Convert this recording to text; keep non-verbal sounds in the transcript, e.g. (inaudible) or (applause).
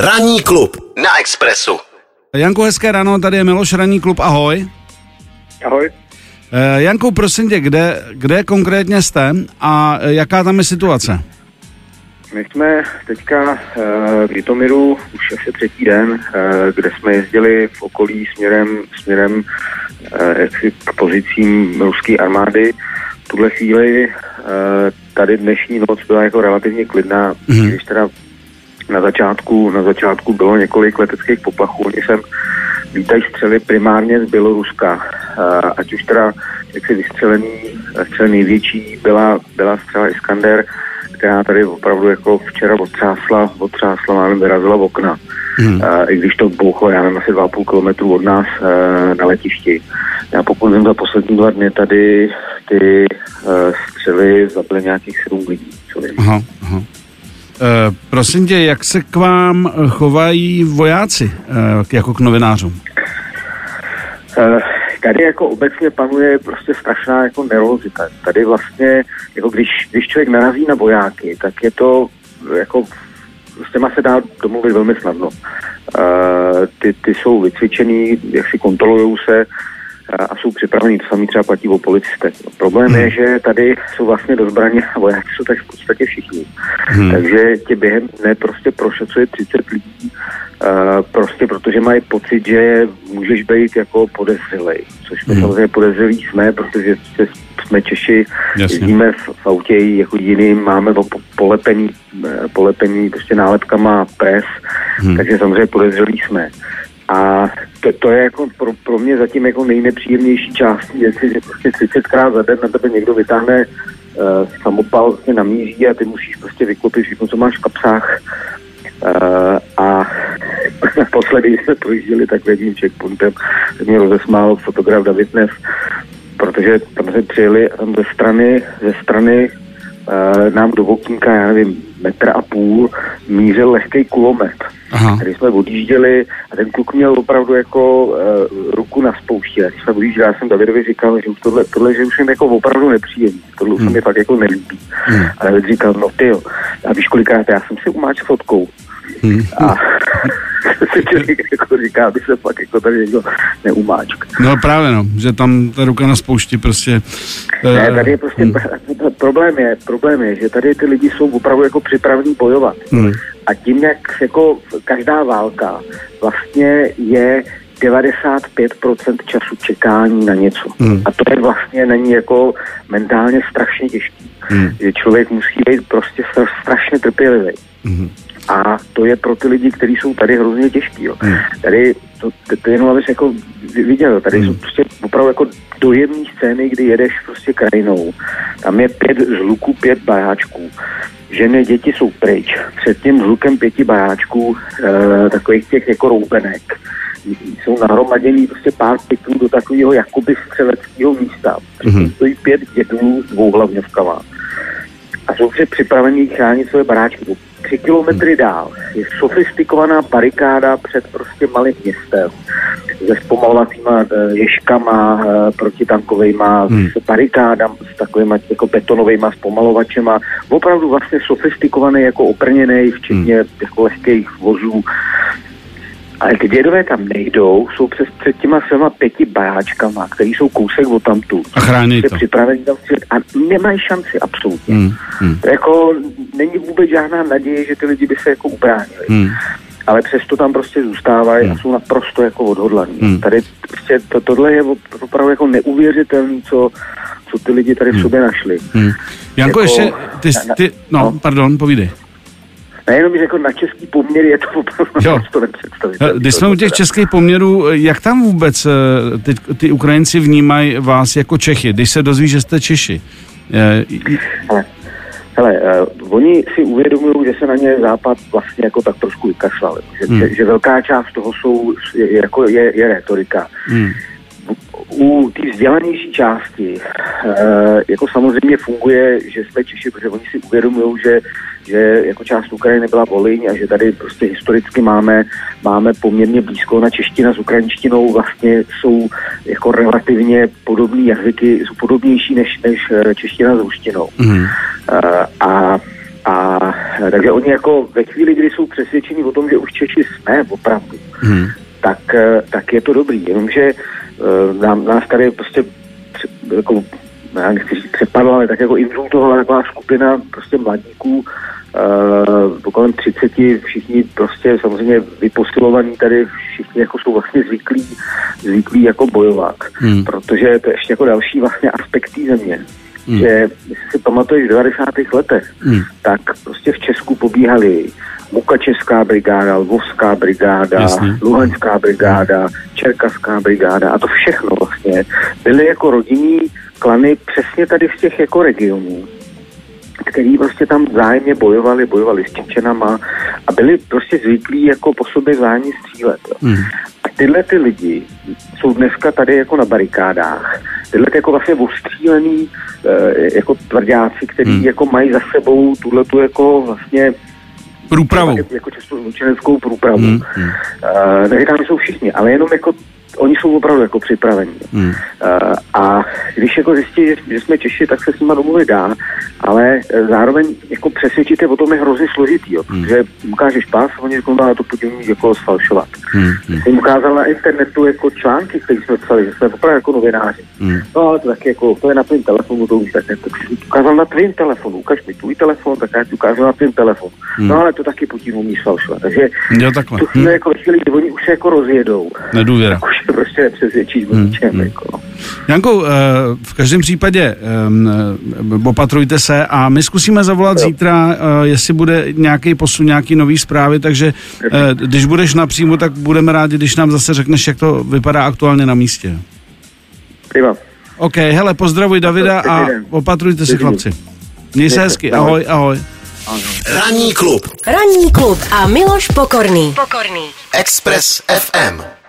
Ranní klub na Expressu. Janku, hezké ráno, tady je Miloš Ranní klub, ahoj. Ahoj. Eh, Janku, prosím tě, kde, kde konkrétně jste a eh, jaká tam je situace? My jsme teďka uh, v Jitomiru už asi třetí den, uh, kde jsme jezdili v okolí směrem, směrem uh, jaksi k pozicím ruské armády. V tuhle chvíli uh, tady dnešní noc byla jako relativně klidná, mm-hmm. když teda na začátku, na začátku bylo několik leteckých poplachů, oni sem lítají střely primárně z Běloruska, ať už teda jak se vystřelený, střel největší byla, byla střela Iskander, která tady opravdu jako včera otřásla, otřásla, málem vyrazila v okna. Hmm. I když to bouchlo, já nevím, asi 2,5 kilometru od nás uh, na letišti. Já pokud vím, za poslední dva dny tady ty uh, střely zabily nějakých sedm lidí, co vím. Aha, aha. Uh, prosím tě, jak se k vám chovají vojáci uh, jako k novinářům? Tady jako obecně panuje prostě strašná jako nervozita. Tady vlastně, jako když, když člověk narazí na vojáky, tak je to jako s těma se dá domluvit velmi snadno. Uh, ty, ty jsou vycvičený, jak si kontrolují se a jsou připravení. To samý třeba platí o policistech. No, problém hmm. je, že tady jsou vlastně do zbraně a vojáci jsou tak v podstatě všichni. Hmm. Takže tě během dne prostě prošetřuje 30 lidí Uh, prostě protože mají pocit, že můžeš být jako podezřelej, což my hmm. samozřejmě podezřelí jsme, protože jsme Češi, Jasně. jezdíme v, v autě jako jiným, máme polepený, eh, polepený prostě nálepkama pres, hmm. takže samozřejmě podezřelí jsme. A to, to je jako pro, pro mě zatím jako nejnepříjemnější část věci, že prostě 30krát za den na tebe někdo vytáhne uh, samopal, vlastně namíří a ty musíš prostě vyklopit všechno, co máš v kapsách. Uh, a (laughs) naposledy jsme projížděli jedním checkpointem, tak mě rozesmál fotograf David Neff, protože tam jsme přijeli tam ze strany, ze strany uh, nám do okýnka, já nevím, metr a půl, mířil lehký kulomet. Aha. Tady jsme odjížděli a ten kluk měl opravdu jako uh, ruku na spouště. Když jsme odjížděli, já jsem Davidovi říkal, že už tohle, tohle že už je jako opravdu nepříjemný. Tohle hmm. se mi fakt jako nelíbí. Hmm. A David říkal, no ty jo. A víš kolikrát, já jsem si umáč fotkou. Hmm. A (laughs) si člověk jako říká, aby se pak jako tady někdo neumáčk. No právě no, že tam ta ruka na spoušti prostě... Ne, eh, tady je prostě hmm. (laughs) problém je, problém je, že tady ty lidi jsou opravdu jako připravení bojovat. Hmm. A tím, jak jako každá válka vlastně je 95% času čekání na něco. Hmm. A to je vlastně není jako mentálně strašně těžký. Hmm. Že člověk musí být prostě strašně trpělivý. Hmm. A to je pro ty lidi, kteří jsou tady hrozně těžký. Jo. Hmm. Tady to, to, to jenom abys jako viděl, tady hmm. jsou prostě opravdu jako dojemné scény, kdy jedeš prostě krajinou. Tam je pět z luku, pět bajáčků. Ženy, děti jsou pryč. Před tím zlukem pěti bajáčků e, takových těch jako roubenek jsou nahromaděný prostě pár pytlů do takového jakoby střeleckého místa. Mm-hmm. stojí pět dědů s dvou hlavňovkama. A jsou si připravení chránit své baráčky tři kilometry dál je sofistikovaná barikáda před prostě malým městem se zpomalovacíma eh, ješkama eh, protitankovejma, hmm. s barikádama, s takovýma jako betonovejma zpomalovačema. Opravdu vlastně sofistikovaný, jako oprněný, včetně hmm. jako lehkých vozů. Ale ty dědové tam nejdou, jsou přes před těma svýma pěti baráčkama, který jsou kousek od tamtu. A chrání to. Připravení tam a nemají šanci, absolutně. Hmm, hmm. Jako není vůbec žádná naděje, že ty lidi by se jako ubránili. Hmm. Ale přesto tam prostě zůstávají hmm. a jsou naprosto jako odhodlaní. Hmm. Tady prostě to, tohle je opravdu jako neuvěřitelné, co, co ty lidi tady v hmm. sobě našli. Hmm. Janko, jako, ještě, ty, ty, no, no, pardon, povídej. Nejenom, že jako na český poměr je to (laughs) opravdu to nepředstavitelné. Když jsme u těch českých poměrů, jak tam vůbec eh, teď ty Ukrajinci vnímají vás jako Čechy, když se dozví, že jste Češi? Hele, hele uh, oni si uvědomují, že se na ně Západ vlastně jako tak trošku vykašlal, že, hmm. že, že velká část toho jsou, je, jako je, je retorika. Hmm u té vzdělanější části e, jako samozřejmě funguje, že jsme Češi, protože oni si uvědomují, že, že jako část Ukrajiny byla Volyň a že tady prostě historicky máme, máme poměrně blízko na čeština s ukrajinštinou vlastně jsou jako relativně podobné jazyky, jsou podobnější než, než eh, čeština s ruštinou. Mm. A A takže oni jako ve chvíli, kdy jsou přesvědčeni o tom, že už Češi jsme opravdu, hmm. tak, eh, tak je to dobrý. Jenomže uh, nám, nás tady prostě jako, já nechci říct přepadla, ale tak jako insultovala taková skupina prostě mladíků, uh, kolem 30, všichni prostě samozřejmě vyposilovaní tady, všichni jako jsou vlastně zvyklí, zvyklí jako bojovat, hmm. protože to je ještě jako další vlastně aspekt té země. Hmm. Že, si pamatuješ v 90. letech, hmm. tak prostě v Česku pobíhali Mukačevská brigáda, Lvovská brigáda, Jasně. Luhanská brigáda, Čerkaská brigáda a to všechno vlastně byly jako rodinní klany přesně tady z těch jako regionů který prostě tam zájemně bojovali, bojovali s Čečenama a byli prostě zvyklí jako po sobě zájemně střílet. Jo. Mm. A tyhle ty lidi jsou dneska tady jako na barikádách. Tyhle ty jako vlastně ostřílený e, jako tvrdáci, kteří mm. jako mají za sebou tuhle tu jako vlastně Průpravu. Jako českou průpravu. Mm, mm. Uh, neříkám, že jsou všichni, ale jenom jako oni jsou opravdu jako připraveni. Hmm. Uh, a když jako zjistí, že, že jsme Češi, tak se s nimi domluvit dá, ale uh, zároveň jako přesvědčit je o tom je hrozně složitý, jo, hmm. protože ukážeš pas, oni řeknou, no, to půjdeme jako sfalšovat. Hmm. Jsem ukázal na internetu jako články, které jsme psali, že jsme opravdu jako novináři. Hmm. No ale to taky jako, to je na tvém telefonu, to už tak, tak jsem ukázal na tvém telefonu, ukaž mi tvůj telefon, tak já ti ukázal na tvém telefonu. Hmm. No ale to taky Putin umí sfalšovat. Takže jo, takhle. to hmm. jako chvíli, kdy oni už se jako rozjedou. Nedůvěra. Tak už prostě nepřesvědčíš o hmm. Hmm. Jako. Janko, eh, v každém případě eh, opatrujte se a my zkusíme zavolat jo. zítra, eh, jestli bude nějaký posun, nějaký nový zprávy, takže když budeš napřímo, tak budeme rádi, když nám zase řekneš, jak to vypadá aktuálně na místě. Prima. OK, hele, pozdravuj Davida a opatrujte se chlapci. Měj se hezky, ahoj, ahoj. Ranní klub. Ranní klub a Miloš Pokorný. Pokorný. Express FM.